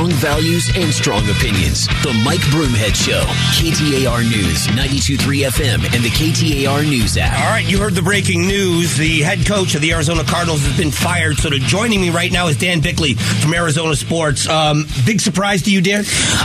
Strong values and strong opinions. The Mike Broomhead Show. KTAR News, 92.3 FM, and the KTAR News app. All right, you heard the breaking news. The head coach of the Arizona Cardinals has been fired. So, to joining me right now is Dan Bickley from Arizona Sports. Um, big surprise to you, Dan?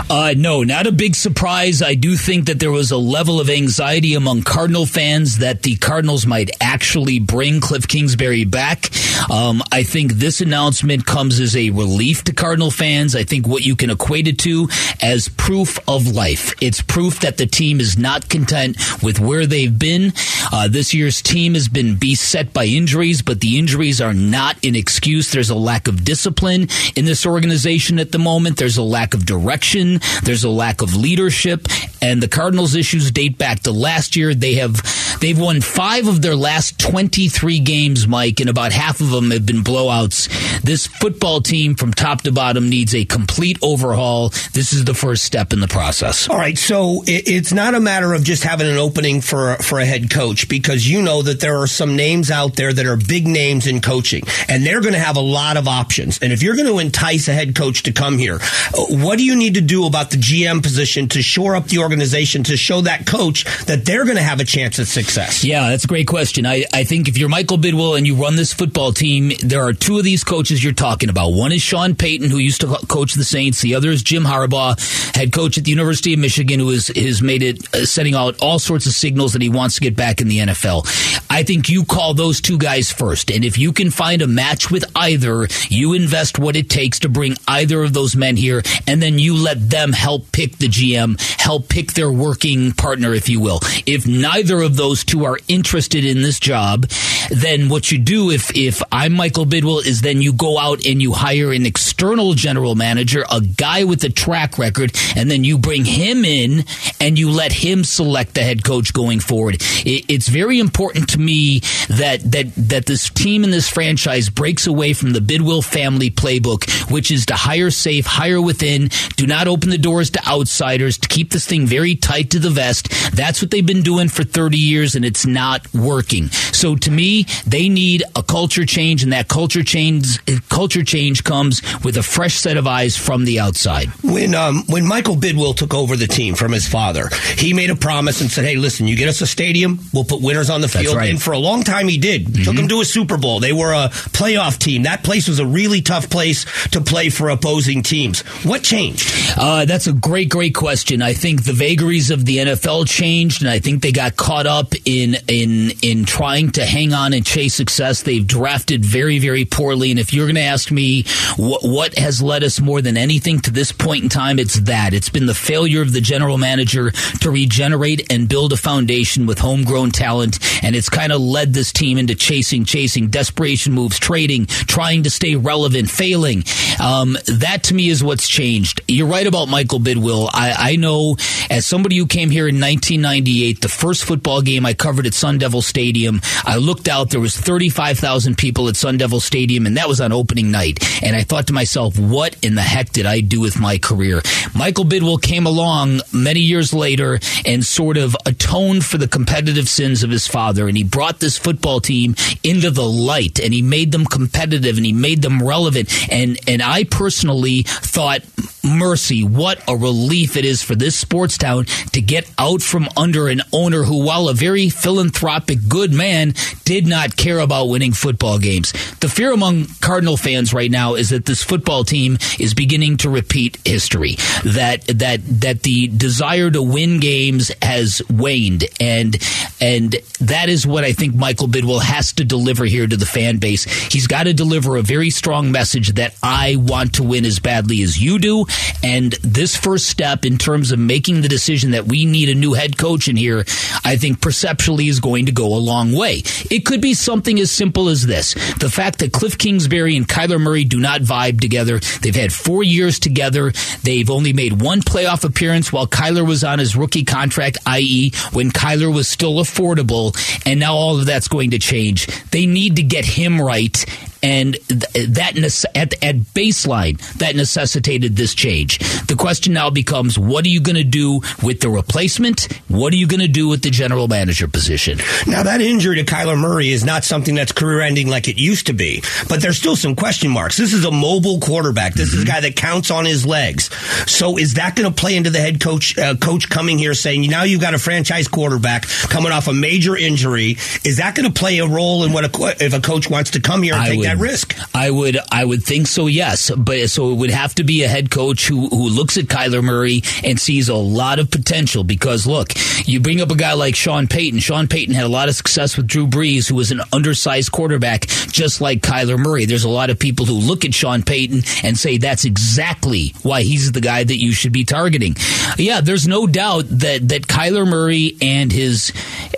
Uh, no, not a big surprise. I do think that there was a level of anxiety among Cardinal fans that the Cardinals might actually bring Cliff Kingsbury back. Um, I think this announcement comes as a relief to Cardinal fans. I think what you can equate it to as proof of life. It's proof that the team is not content with where they've been. Uh, this year's team has been beset by injuries, but the injuries are not an excuse. There's a lack of discipline in this organization at the moment. There's a lack of direction. There's a lack of leadership. And the Cardinals' issues date back to last year. They have they've won five of their last 23 games, Mike, and about half of them have been blowouts. This football team from top to bottom needs a complete overhaul. This is the first step in the process. All right, so it's not a matter of just having an opening for for a head coach because you know that there are some names out there that are big names in coaching, and they're going to have a lot of options. And if you're going to entice a head coach to come here, what do you need to do about the GM position to shore up the organization to show that coach that they're going to have a chance at success? Yeah, that's a great question. I, I think if you're Michael Bidwill and you run this football team, there are two of these coaches you're talking about. One is Sean Payton, who used to coach the Saints. The other is Jim Harbaugh, head coach at the University of Michigan, who has, has made it uh, setting out all sorts of signals that he wants to get back in the NFL. I think you call those two guys first. And if you can find a match with either, you invest what it takes to bring either of those men here, and then you let them help pick the GM, help pick their working partner, if you will. If neither of those two are interested in this job, then what you do if, if I'm Michael Bidwill is then you go out and you hire an external general manager, a guy with a track record, and then you bring him in and you let him select the head coach going forward. It, it's very important to me that, that, that this team and this franchise breaks away from the Bidwill family playbook, which is to hire safe, hire within, do not open the doors to outsiders, to keep this thing very tight to the vest. That's what they've been doing for 30 years and it's not working. So to me, they need a culture change and that culture change, culture change comes with a fresh set of eyes from the outside. When, um, when Michael Bidwill took over the team from his father, he made a promise and said, Hey, listen, you get us a stadium, we'll put winners on the field. Right. And for a long time he did. Mm-hmm. Took them to a Super Bowl. They were a playoff team. That place was a really tough place to play for opposing teams. What changed? Uh, that's a great, great question. I think the vagaries of the NFL changed, and I think they got caught up in in in trying to hang on and chase success. They've drafted very, very poorly. And if you're going to ask me what, what has led us more than anything to this point in time, it's that. It's been the failure of the general manager to regenerate and build a foundation with homegrown talent. And it's kind of led this team into chasing, chasing, desperation moves, trading, trying to stay relevant, failing. Um, that to me is what's changed. You're right about Michael Bidwill. I, I know as somebody who came here in 1998, the first football game I covered at Sun Devil Stadium, I looked out, there was 35,000 people at Sun Devil Stadium, and that was on opening night. And I thought to myself, what in the heck did I do with my career? Michael Bidwill came along many years later and sort of atoned for the competitive sins of his father, and he brought this football team into the light, and he made them competitive, and he made them relevant. And and I personally thought, mercy, what a relief it is for this sports town to get out from under an owner who, while a very philanthropic, good man, did not care about winning football games. The fear among Cardinal fans right now is that this football team is beginning to repeat history. That that that the desire to win games has waned, and and that is what I think Michael Bidwill has to deliver here to the fan base. He's got to deliver a very strong message that I want to win as badly as you do, and this first step in terms of making the decision that we need a new head coach in here, I think perceptually is going to go a long way. It could be something as simple as this. The fact that Cliff Kingsbury and Kyler Murray do not vibe together. They've had four years together. They've only made one playoff appearance while Kyler was on his rookie contract, i.e., when Kyler was still affordable. And now all of that's going to change. They need to get him right and th- that nece- at, at baseline that necessitated this change. The question now becomes: What are you going to do with the replacement? What are you going to do with the general manager position? Now that injury to Kyler Murray is not something that's career-ending like it used to be, but there's still some question marks. This is a mobile quarterback. This mm-hmm. is a guy that counts on his legs. So is that going to play into the head coach uh, coach coming here saying now you've got a franchise quarterback coming off a major injury? Is that going to play a role in what a, if a coach wants to come here and I take would, that mm. risk? I would I would think so. Yes, but so it would have to be a head coach who who looks at Kyler Murray and sees a lot of potential because look, you bring up a guy like Sean Payton. Sean Payton had a lot of success with Drew Brees, who was an undersized quarterback, just like Kyler Murray. There's a lot of people who look at Sean Payton and say that's exactly why he's the guy that you should be targeting. Yeah, there's no doubt that that Kyler Murray and his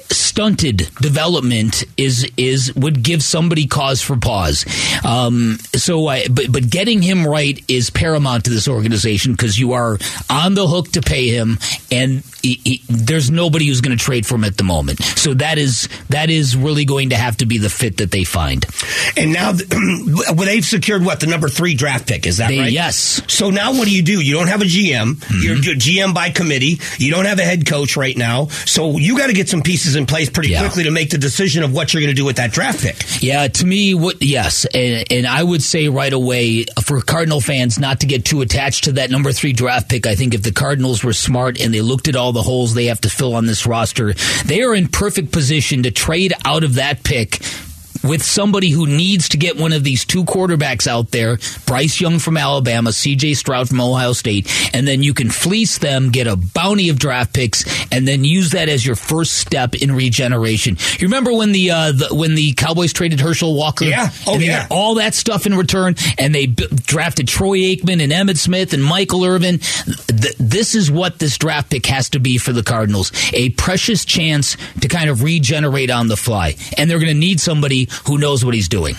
stunted development is is would give somebody cause for pause. Um, so, I, but but getting him right is paramount to this organization because you are on the hook to pay him, and he, he, there's nobody who's going to trade for him at the moment. So that is that is really going to have to be the fit that they find. And now well, they've secured what the number three draft pick is that they, right? Yes. So now what do you do? You don't have a GM. Mm-hmm. You're GM by committee. You don't have a head coach right now. So you got to get some pieces in place pretty yeah. quickly to make the decision of what you're going to do with that draft pick. Yeah, to me, what yes, and, and I would say right away for Cardinal fans not to get too attached to that number three draft pick. I think if the Cardinals were smart and they looked at all the holes they have to fill on this roster, they are in perfect position to trade out of that pick with somebody who needs to get one of these two quarterbacks out there, Bryce Young from Alabama, CJ Stroud from Ohio State, and then you can fleece them, get a bounty of draft picks, and then use that as your first step in regeneration. You remember when the, uh, the when the Cowboys traded Herschel Walker? Yeah. Oh, yeah. all that stuff in return, and they b- drafted Troy Aikman and Emmitt Smith and Michael Irvin. Th- this is what this draft pick has to be for the Cardinals a precious chance to kind of regenerate on the fly. And they're going to need somebody who knows what he's doing.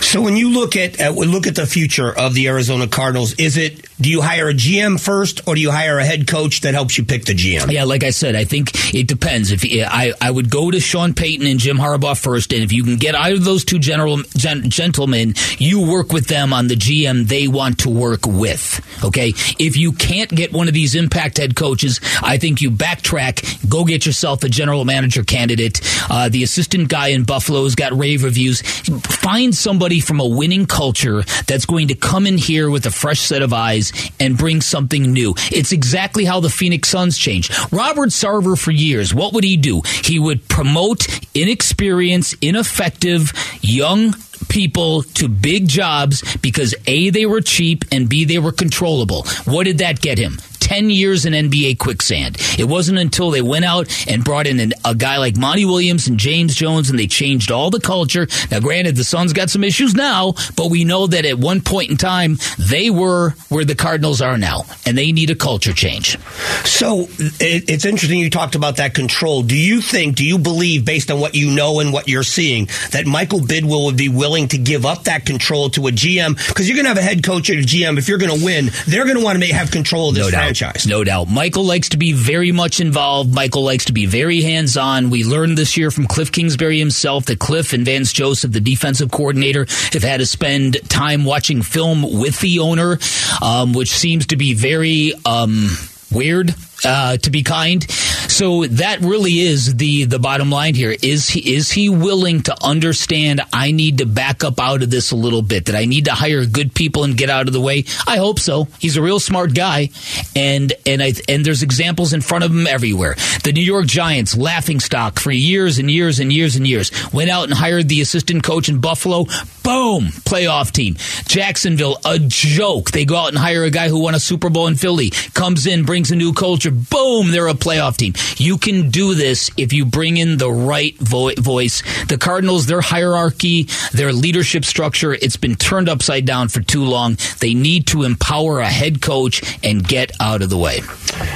So when you look at uh, look at the future of the Arizona Cardinals, is it do you hire a GM first or do you hire a head coach that helps you pick the GM? Yeah, like I said, I think it depends. If I I would go to Sean Payton and Jim Harbaugh first, and if you can get either of those two general gen, gentlemen, you work with them on the GM they want to work with. Okay, if you can't get one of these impact head coaches, I think you backtrack, go get yourself a general manager candidate. Uh, the assistant guy in Buffalo's got rave reviews. Find somebody from a winning culture that's going to come in here with a fresh set of eyes and bring something new. It's exactly how the Phoenix Suns changed. Robert Sarver, for years, what would he do? He would promote inexperienced, ineffective, young people to big jobs because A, they were cheap and B, they were controllable. What did that get him? 10 years in NBA quicksand. It wasn't until they went out and brought in an, a guy like Monty Williams and James Jones and they changed all the culture. Now, granted, the Suns got some issues now, but we know that at one point in time, they were where the Cardinals are now, and they need a culture change. So it, it's interesting you talked about that control. Do you think, do you believe, based on what you know and what you're seeing, that Michael Bidwill would be willing to give up that control to a GM? Because you're going to have a head coach and a GM. If you're going to win, they're going to want to have control of this no franchise franchise. No doubt. Michael likes to be very much involved. Michael likes to be very hands on. We learned this year from Cliff Kingsbury himself that Cliff and Vance Joseph, the defensive coordinator, have had to spend time watching film with the owner, um, which seems to be very um, weird uh, to be kind. So that really is the the bottom line here. Is he is he willing to understand? I need to back up out of this a little bit. That I need to hire good people and get out of the way. I hope so. He's a real smart guy, and and I and there's examples in front of him everywhere. The New York Giants, laughing stock for years and years and years and years, went out and hired the assistant coach in Buffalo. Boom, playoff team. Jacksonville, a joke. They go out and hire a guy who won a Super Bowl in Philly. Comes in, brings a new culture boom, they're a playoff team. You can do this if you bring in the right vo- voice. The Cardinals, their hierarchy, their leadership structure, it's been turned upside down for too long. They need to empower a head coach and get out of the way.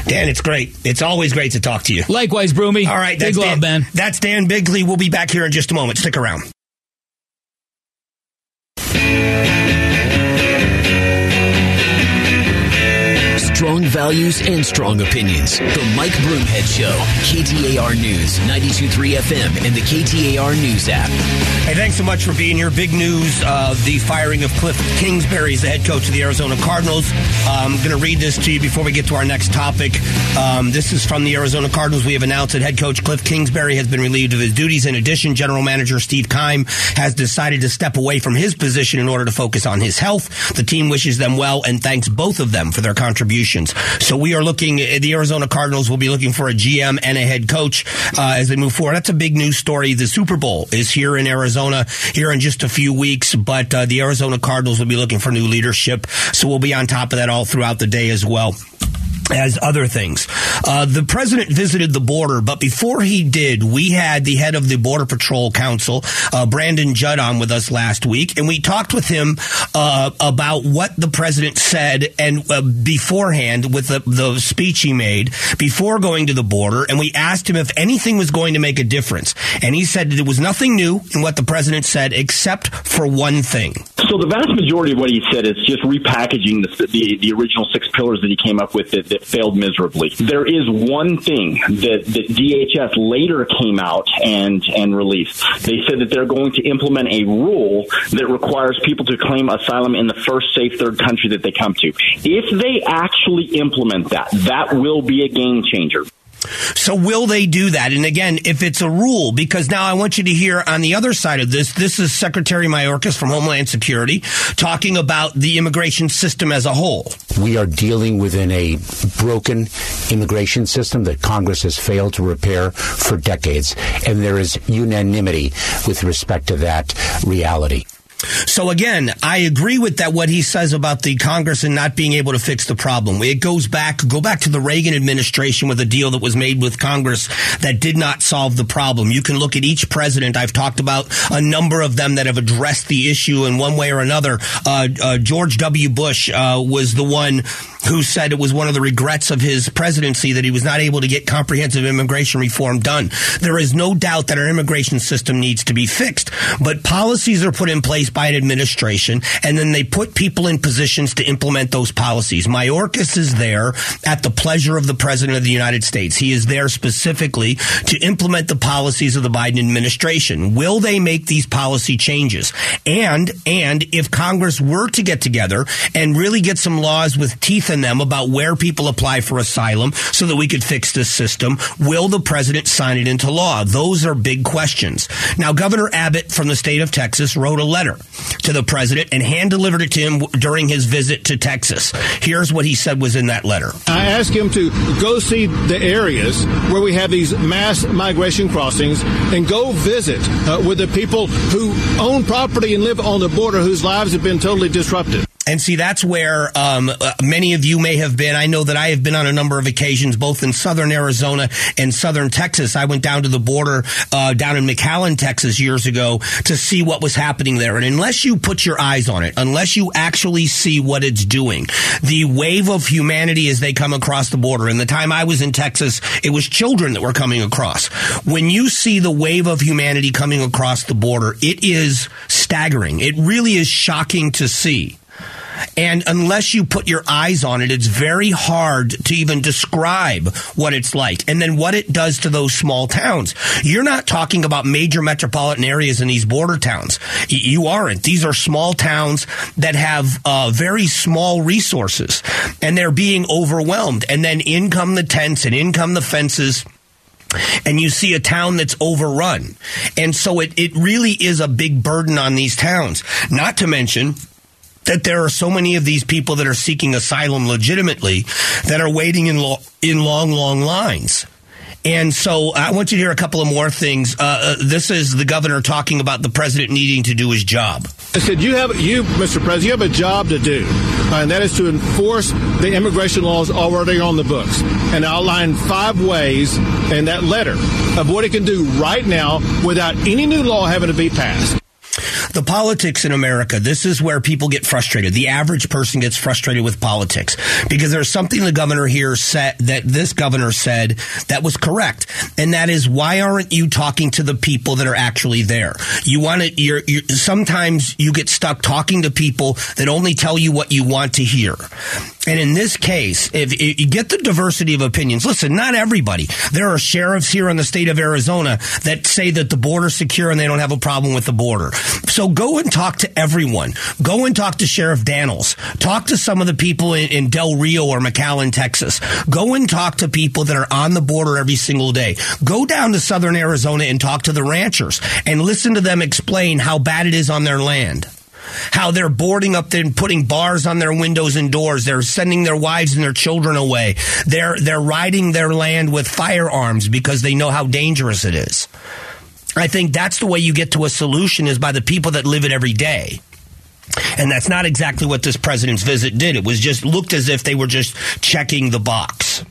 Dan, it's great. It's always great to talk to you. Likewise, Broomy. All right, that's Big Dan, love, man. That's Dan Bickley. We'll be back here in just a moment. Stick around. Yeah. Strong values and strong opinions. The Mike Broomhead Show. KTAR News, 92.3 FM, and the KTAR News app. Hey, thanks so much for being here. Big news uh, the firing of Cliff Kingsbury as the head coach of the Arizona Cardinals. I'm going to read this to you before we get to our next topic. Um, this is from the Arizona Cardinals. We have announced that head coach Cliff Kingsbury has been relieved of his duties. In addition, general manager Steve Keim has decided to step away from his position in order to focus on his health. The team wishes them well and thanks both of them for their So we are looking, the Arizona Cardinals will be looking for a GM and a head coach uh, as they move forward. That's a big news story. The Super Bowl is here in Arizona here in just a few weeks, but uh, the Arizona Cardinals will be looking for new leadership. So we'll be on top of that all throughout the day as well as other things. Uh, the president visited the border, but before he did, we had the head of the Border Patrol Council, uh, Brandon Judd, on with us last week, and we talked with him uh, about what the president said and uh, beforehand with the, the speech he made before going to the border, and we asked him if anything was going to make a difference, and he said there was nothing new in what the president said except for one thing. So the vast majority of what he said is just repackaging the the, the original six pillars that he came up with that, that failed miserably. There is one thing that, that DHS later came out and, and released. They said that they're going to implement a rule that requires people to claim asylum in the first safe third country that they come to. If they actually implement that, that will be a game changer. So will they do that? And again, if it's a rule, because now I want you to hear on the other side of this, this is Secretary Mayorkas from Homeland Security talking about the immigration system as a whole. We are dealing within a broken immigration system that Congress has failed to repair for decades. And there is unanimity with respect to that reality. So again, I agree with that what he says about the Congress and not being able to fix the problem. It goes back go back to the Reagan administration with a deal that was made with Congress that did not solve the problem. You can look at each president. I've talked about a number of them that have addressed the issue in one way or another. Uh, uh, George W. Bush uh, was the one who said it was one of the regrets of his presidency that he was not able to get comprehensive immigration reform done. There is no doubt that our immigration system needs to be fixed, but policies are put in place by an administration, and then they put people in positions to implement those policies. Mayorkas is there at the pleasure of the President of the United States. He is there specifically to implement the policies of the Biden administration. Will they make these policy changes? And, and if Congress were to get together and really get some laws with teeth them about where people apply for asylum so that we could fix this system, will the president sign it into law? Those are big questions. Now, Governor Abbott from the state of Texas wrote a letter to the president and hand delivered it to him during his visit to Texas. Here's what he said was in that letter. I asked him to go see the areas where we have these mass migration crossings and go visit uh, with the people who own property and live on the border whose lives have been totally disrupted. And see, that's where um, uh, many of you may have been. I know that I have been on a number of occasions, both in southern Arizona and southern Texas. I went down to the border uh, down in McAllen, Texas, years ago to see what was happening there. And unless you put your eyes on it, unless you actually see what it's doing, the wave of humanity as they come across the border. And the time I was in Texas, it was children that were coming across. When you see the wave of humanity coming across the border, it is staggering. It really is shocking to see. And unless you put your eyes on it, it's very hard to even describe what it's like and then what it does to those small towns. You're not talking about major metropolitan areas in these border towns. You aren't. These are small towns that have uh, very small resources and they're being overwhelmed. And then in come the tents and in come the fences and you see a town that's overrun. And so it, it really is a big burden on these towns. Not to mention that there are so many of these people that are seeking asylum legitimately that are waiting in, lo- in long, long lines. And so I want you to hear a couple of more things. Uh, uh, this is the governor talking about the president needing to do his job. I said, "You have you, Mr. President, you have a job to do, uh, and that is to enforce the immigration laws already on the books, and outline five ways in that letter of what it can do right now without any new law having to be passed." The politics in America, this is where people get frustrated. The average person gets frustrated with politics because there's something the governor here said that this governor said that was correct. And that is why aren't you talking to the people that are actually there? You want to, you're, you're, sometimes you get stuck talking to people that only tell you what you want to hear. And in this case, if, if, you get the diversity of opinions, listen, not everybody. There are sheriffs here in the state of Arizona that say that the border's secure and they don't have a problem with the border. So go and talk to everyone. Go and talk to Sheriff Dannels. Talk to some of the people in, in Del Rio or McAllen, Texas. Go and talk to people that are on the border every single day. Go down to southern Arizona and talk to the ranchers and listen to them explain how bad it is on their land how they're boarding up and putting bars on their windows and doors. They're sending their wives and their children away. They're they're riding their land with firearms because they know how dangerous it is. I think that's the way you get to a solution is by the people that live it every day. And that's not exactly what this president's visit did. It was just looked as if they were just checking the box.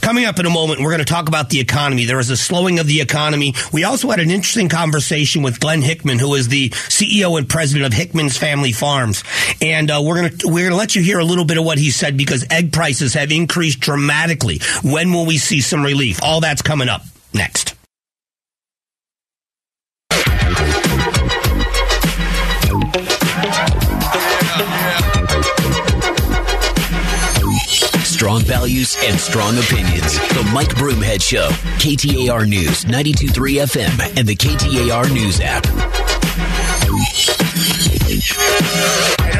Coming up in a moment, we're going to talk about the economy. There is a slowing of the economy. We also had an interesting conversation with Glenn Hickman, who is the CEO and president of Hickman's Family Farms, and uh, we're going to we're going to let you hear a little bit of what he said because egg prices have increased dramatically. When will we see some relief? All that's coming up next. Strong values and strong opinions. The Mike Broomhead Show. KTAR News, 92.3 FM, and the KTAR News app.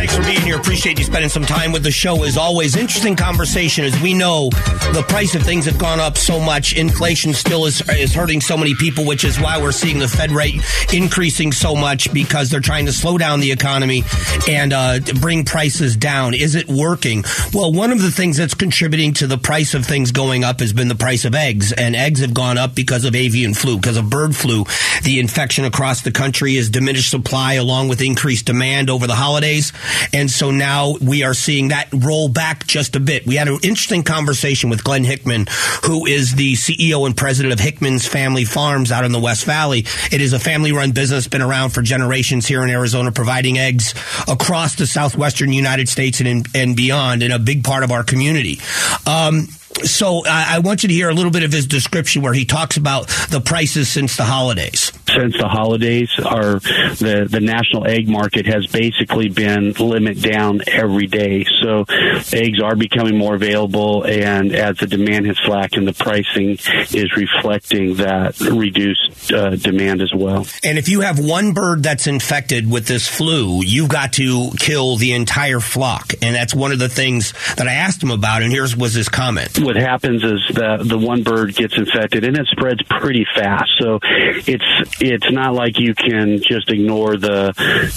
Thanks for being here. Appreciate you spending some time with the show. As always, interesting conversation. As we know, the price of things have gone up so much. Inflation still is is hurting so many people, which is why we're seeing the Fed rate increasing so much because they're trying to slow down the economy and uh, bring prices down. Is it working? Well, one of the things that's contributing to the price of things going up has been the price of eggs, and eggs have gone up because of avian flu, because of bird flu. The infection across the country is diminished supply along with increased demand over the holidays. And so now we are seeing that roll back just a bit. We had an interesting conversation with Glenn Hickman, who is the CEO and president of Hickman's Family Farms out in the West Valley. It is a family run business, been around for generations here in Arizona, providing eggs across the southwestern United States and, and beyond, and a big part of our community. Um, so I want you to hear a little bit of his description where he talks about the prices since the holidays. Since the holidays, our the the national egg market has basically been limit down every day. So eggs are becoming more available, and as the demand has slackened, the pricing is reflecting that reduced uh, demand as well. And if you have one bird that's infected with this flu, you've got to kill the entire flock, and that's one of the things that I asked him about. And here's was his comment what happens is that the one bird gets infected and it spreads pretty fast. So it's it's not like you can just ignore the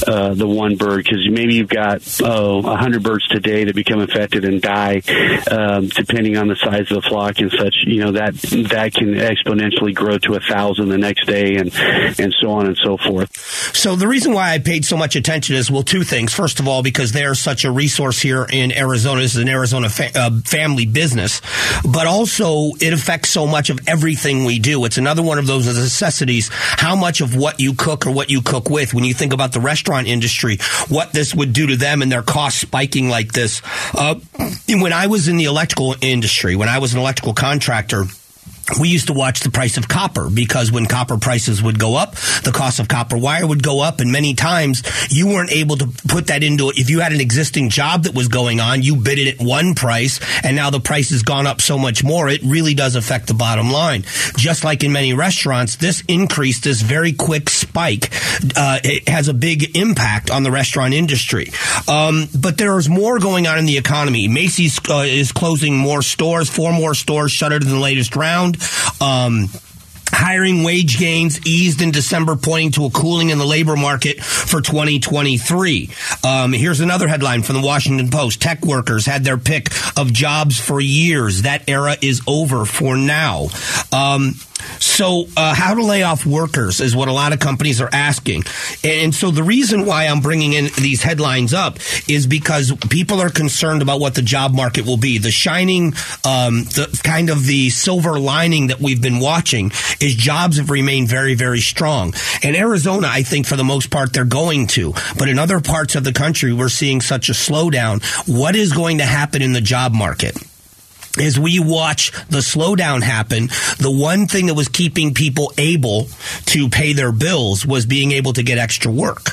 uh, the one bird because maybe you've got oh a hundred birds today that become infected and die, um, depending on the size of the flock and such. You know that that can exponentially grow to a thousand the next day and and so on and so forth. So the reason why I paid so much attention is well two things. First of all, because they're such a resource here in Arizona. This is an Arizona fa- uh, family business but also it affects so much of everything we do. It's another one of those necessities. How much of what you cook or what you cook with, when you think about the restaurant industry, what this would do to them and their costs spiking like this. Uh, when I was in the electrical industry, when I was an electrical contractor, we used to watch the price of copper because when copper prices would go up, the cost of copper wire would go up. And many times you weren't able to put that into it. If you had an existing job that was going on, you bid it at one price and now the price has gone up so much more. It really does affect the bottom line. Just like in many restaurants, this increase, this very quick spike, uh, has a big impact on the restaurant industry. Um, but there is more going on in the economy. Macy's uh, is closing more stores, four more stores shuttered in the latest round. Um, Hiring wage gains eased in December, pointing to a cooling in the labor market for 2023. Um, here's another headline from the Washington Post. Tech workers had their pick of jobs for years. That era is over for now. Um, so, uh, how to lay off workers is what a lot of companies are asking. And so, the reason why I'm bringing in these headlines up is because people are concerned about what the job market will be. The shining, um, the kind of the silver lining that we've been watching is jobs have remained very, very strong. In Arizona, I think for the most part, they're going to. But in other parts of the country, we're seeing such a slowdown. What is going to happen in the job market? As we watch the slowdown happen, the one thing that was keeping people able to pay their bills was being able to get extra work.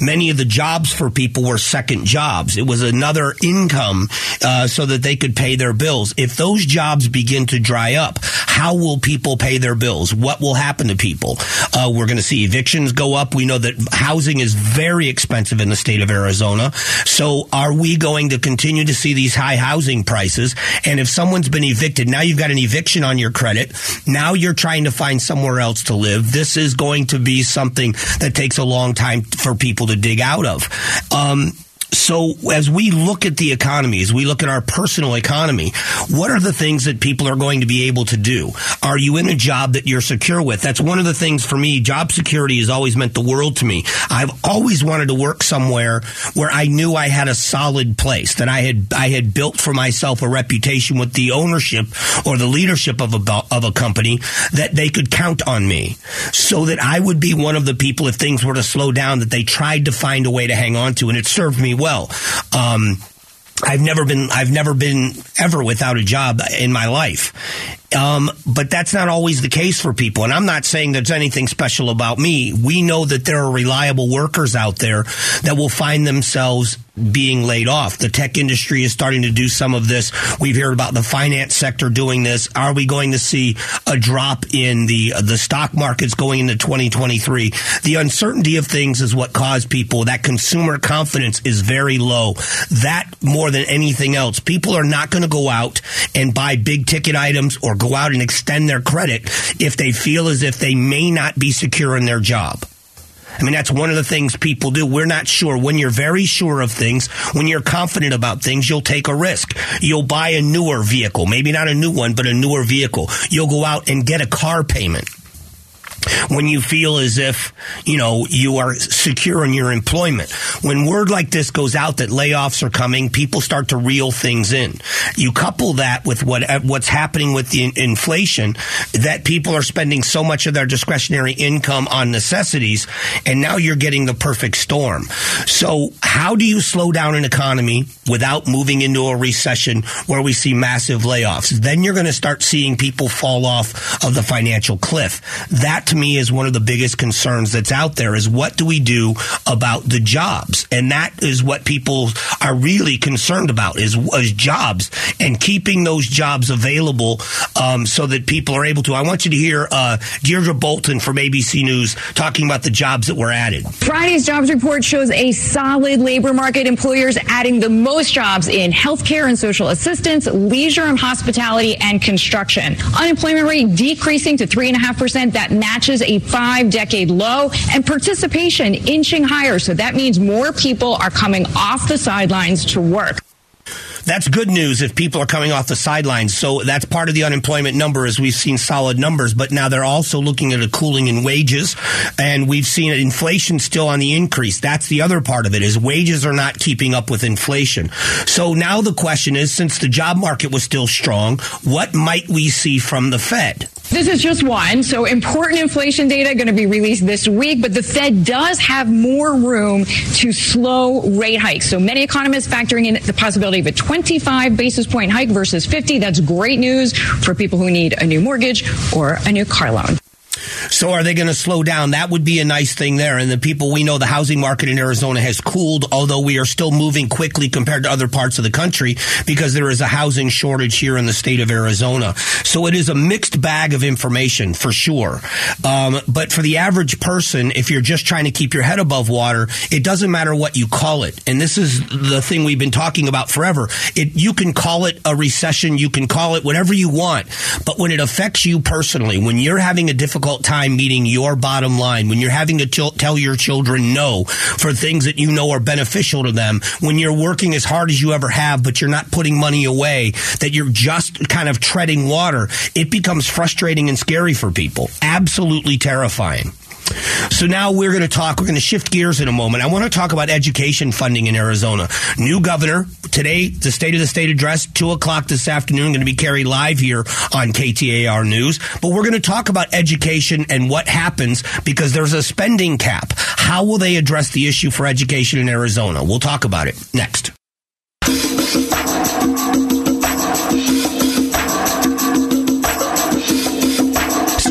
Many of the jobs for people were second jobs. It was another income uh, so that they could pay their bills. If those jobs begin to dry up, how will people pay their bills? What will happen to people? Uh, we're going to see evictions go up. We know that housing is very expensive in the state of Arizona. So are we going to continue to see these high housing prices? And if someone's been evicted, now you've got an eviction on your credit. Now you're trying to find somewhere else to live. This is going to be something that takes a long time for people to dig out of. Um, so as we look at the economy, as we look at our personal economy, what are the things that people are going to be able to do? Are you in a job that you're secure with? That's one of the things for me. Job security has always meant the world to me. I've always wanted to work somewhere where I knew I had a solid place that I had I had built for myself a reputation with the ownership or the leadership of a of a company that they could count on me, so that I would be one of the people if things were to slow down that they tried to find a way to hang on to, and it served me well. Um, I've never been I've never been ever without a job in my life. Um, but that's not always the case for people. And I'm not saying there's anything special about me. We know that there are reliable workers out there that will find themselves being laid off. The tech industry is starting to do some of this. We've heard about the finance sector doing this. Are we going to see a drop in the the stock markets going into 2023? The uncertainty of things is what caused people that consumer confidence is very low. That more than anything else, people are not going to go out and buy big ticket items or go out and extend their credit if they feel as if they may not be secure in their job. I mean, that's one of the things people do. We're not sure. When you're very sure of things, when you're confident about things, you'll take a risk. You'll buy a newer vehicle, maybe not a new one, but a newer vehicle. You'll go out and get a car payment when you feel as if, you know, you are secure in your employment. When word like this goes out that layoffs are coming, people start to reel things in. You couple that with what what's happening with the inflation that people are spending so much of their discretionary income on necessities and now you're getting the perfect storm. So, how do you slow down an economy without moving into a recession where we see massive layoffs? Then you're going to start seeing people fall off of the financial cliff. That to me is one of the biggest concerns that's out there is what do we do about the jobs? And that is what people are really concerned about is, is jobs and keeping those jobs available um, so that people are able to. I want you to hear uh, Deirdre Bolton from ABC News talking about the jobs that were added. Friday's jobs report shows a solid labor market. Employers adding the most jobs in healthcare and social assistance, leisure and hospitality, and construction. Unemployment rate decreasing to 3.5%. That matches matches a five decade low and participation inching higher. So that means more people are coming off the sidelines to work. That's good news if people are coming off the sidelines. So that's part of the unemployment number as we've seen solid numbers, but now they're also looking at a cooling in wages and we've seen inflation still on the increase. That's the other part of it is wages are not keeping up with inflation. So now the question is, since the job market was still strong, what might we see from the Fed? This is just one. So important inflation data going to be released this week, but the Fed does have more room to slow rate hikes. So many economists factoring in the possibility of a 25 basis point hike versus 50. That's great news for people who need a new mortgage or a new car loan. So are they going to slow down? That would be a nice thing there. And the people we know, the housing market in Arizona has cooled, although we are still moving quickly compared to other parts of the country because there is a housing shortage here in the state of Arizona. So it is a mixed bag of information for sure. Um, but for the average person, if you're just trying to keep your head above water, it doesn't matter what you call it. And this is the thing we've been talking about forever. It, you can call it a recession. You can call it whatever you want. But when it affects you personally, when you're having a difficult time time meeting your bottom line, when you're having to t- tell your children no for things that you know are beneficial to them, when you're working as hard as you ever have, but you're not putting money away, that you're just kind of treading water, it becomes frustrating and scary for people. Absolutely terrifying. So now we're going to talk, we're going to shift gears in a moment. I want to talk about education funding in Arizona. New governor, today, the State of the State address, 2 o'clock this afternoon, going to be carried live here on KTAR News. But we're going to talk about education and what happens because there's a spending cap. How will they address the issue for education in Arizona? We'll talk about it next.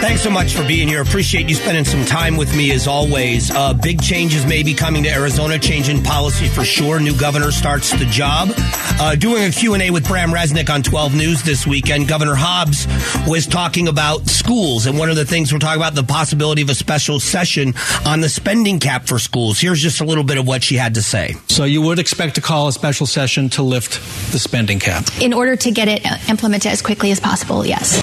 Thanks so much for being here. Appreciate you spending some time with me as always. Uh, big changes may be coming to Arizona, changing policy for sure. New governor starts the job. Uh, doing a Q&A with Brahm Resnik on 12 News this weekend. Governor Hobbs was talking about schools, and one of the things we're talking about the possibility of a special session on the spending cap for schools. Here's just a little bit of what she had to say. So you would expect to call a special session to lift the spending cap? In order to get it implemented as quickly as possible, yes.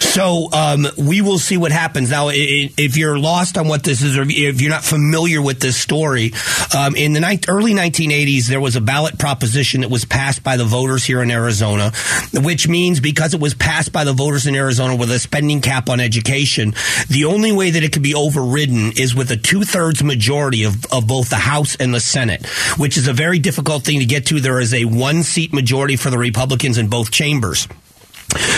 So um, we will see what happens. Now, if you're lost on what this is, or if you're not familiar with this story, um, in the ni- early 1980s, there was a ballot proposition that was passed by the voters here in Arizona, which means because it was passed by the voters in Arizona with a spending cap on education, the only way that it could be overridden is with a two thirds majority of, of both the House and the Senate, which is a very difficult thing to get to. There is a one seat majority for the Republicans in both chambers.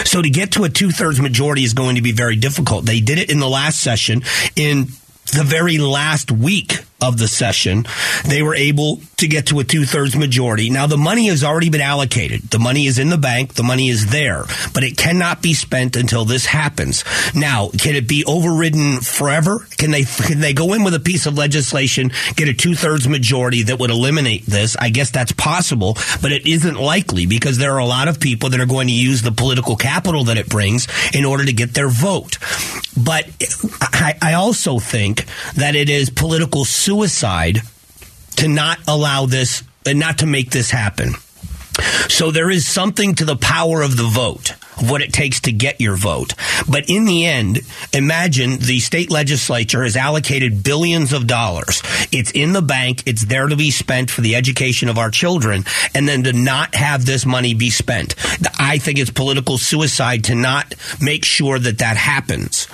So to get to a two thirds majority is going to be very difficult. They did it in the last session in the very last week of the session, they were able to get to a two thirds majority. Now, the money has already been allocated. The money is in the bank. The money is there, but it cannot be spent until this happens. Now, can it be overridden forever? Can they, can they go in with a piece of legislation, get a two thirds majority that would eliminate this? I guess that's possible, but it isn't likely because there are a lot of people that are going to use the political capital that it brings in order to get their vote. But I, I also think that it is political suicide to not allow this and not to make this happen. So there is something to the power of the vote what it takes to get your vote. But in the end, imagine the state legislature has allocated billions of dollars. It's in the bank. It's there to be spent for the education of our children. And then to not have this money be spent. I think it's political suicide to not make sure that that happens.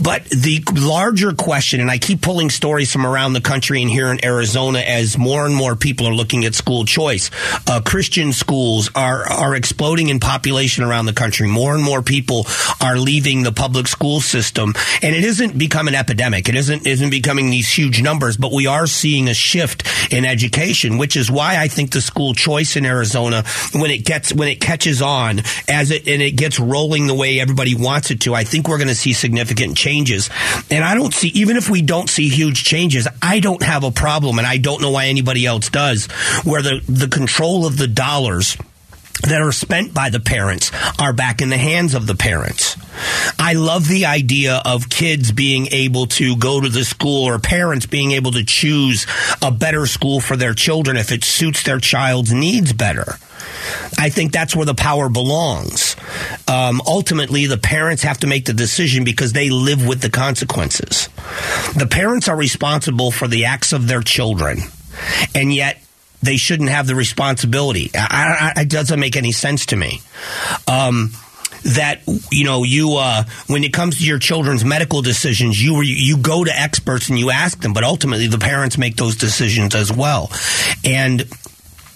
But the larger question, and I keep pulling stories from around the country and here in Arizona as more and more people are looking at school choice. Uh, Christian schools are, are exploding in population around the country country. More and more people are leaving the public school system, and it isn't becoming an epidemic. It isn't isn't becoming these huge numbers, but we are seeing a shift in education, which is why I think the school choice in Arizona, when it gets when it catches on as it and it gets rolling the way everybody wants it to, I think we're going to see significant changes. And I don't see even if we don't see huge changes, I don't have a problem, and I don't know why anybody else does, where the the control of the dollars that are spent by the parents are back in the hands of the parents. I love the idea of kids being able to go to the school or parents being able to choose a better school for their children if it suits their child's needs better. I think that's where the power belongs. Um, ultimately, the parents have to make the decision because they live with the consequences. The parents are responsible for the acts of their children. And yet, they shouldn't have the responsibility. I, I, it doesn't make any sense to me. Um, that you know you uh, when it comes to your children's medical decisions you you go to experts and you ask them but ultimately the parents make those decisions as well and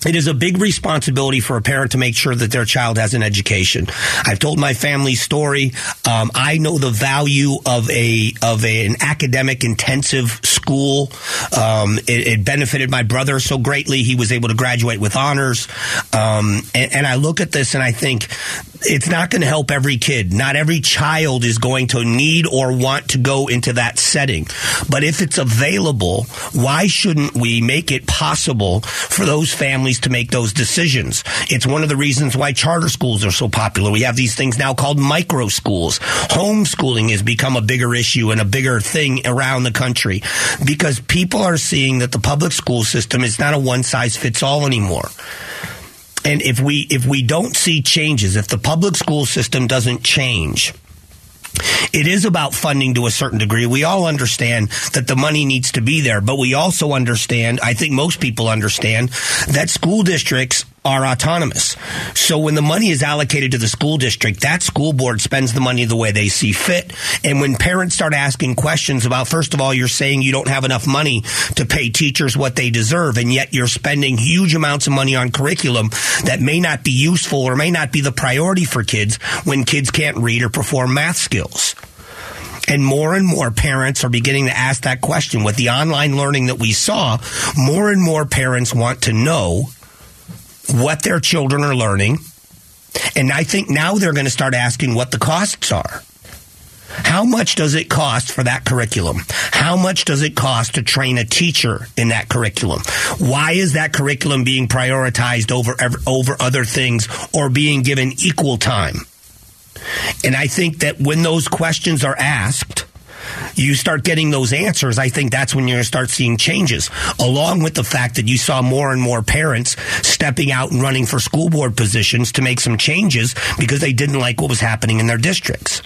it is a big responsibility for a parent to make sure that their child has an education. I've told my family story. Um, I know the value of a of a, an academic intensive school. Um, it, it, benefited my brother so greatly; he was able to graduate with honors. Um, and, and I look at this and I think it's not going to help every kid. Not every child is going to need or want to go into that setting. But if it's available, why shouldn't we make it possible for those families to make those decisions? It's one of the reasons why charter schools are so popular. We have these things now called micro schools. Homeschooling has become a bigger issue and a bigger thing around the country because people are seeing that the public school system is not a one size fits all anymore. And if we if we don't see changes, if the public school system doesn't change, it is about funding to a certain degree. We all understand that the money needs to be there, but we also understand, I think most people understand, that school districts are autonomous. So when the money is allocated to the school district, that school board spends the money the way they see fit. And when parents start asking questions about, first of all, you're saying you don't have enough money to pay teachers what they deserve, and yet you're spending huge amounts of money on curriculum that may not be useful or may not be the priority for kids when kids can't read or perform math skills. And more and more parents are beginning to ask that question. With the online learning that we saw, more and more parents want to know what their children are learning. And I think now they're going to start asking what the costs are. How much does it cost for that curriculum? How much does it cost to train a teacher in that curriculum? Why is that curriculum being prioritized over over other things or being given equal time? And I think that when those questions are asked, you start getting those answers, I think that's when you're going to start seeing changes, along with the fact that you saw more and more parents stepping out and running for school board positions to make some changes because they didn't like what was happening in their districts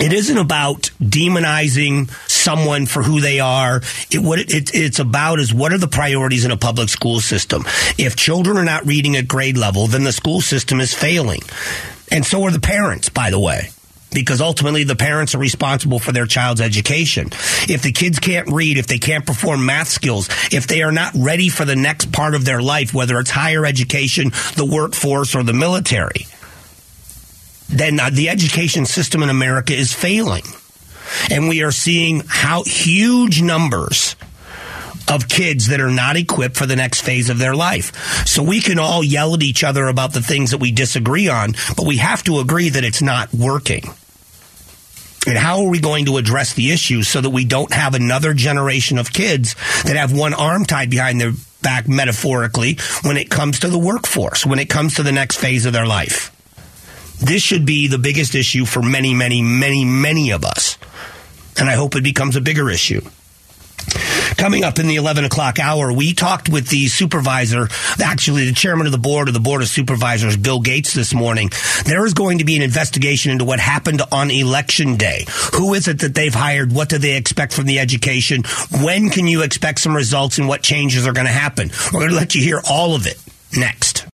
it isn't about demonizing someone for who they are. It, what it, it's about is what are the priorities in a public school system. If children are not reading at grade level, then the school system is failing. And so are the parents, by the way because ultimately the parents are responsible for their child's education. If the kids can't read, if they can't perform math skills, if they are not ready for the next part of their life, whether it's higher education, the workforce, or the military, then uh, the education system in America is failing. And we are seeing how huge numbers of kids that are not equipped for the next phase of their life. So we can all yell at each other about the things that we disagree on, but we have to agree that it's not working. And how are we going to address the issues so that we don't have another generation of kids that have one arm tied behind their back metaphorically when it comes to the workforce, when it comes to the next phase of their life? This should be the biggest issue for many, many, many, many of us. And I hope it becomes a bigger issue. Coming up in the 11 o'clock hour, we talked with the supervisor, actually the chairman of the board of the board of supervisors, Bill Gates, this morning. There is going to be an investigation into what happened on election day. Who is it that they've hired? What do they expect from the education? When can you expect some results and what changes are going to happen? We're going to let you hear all of it next.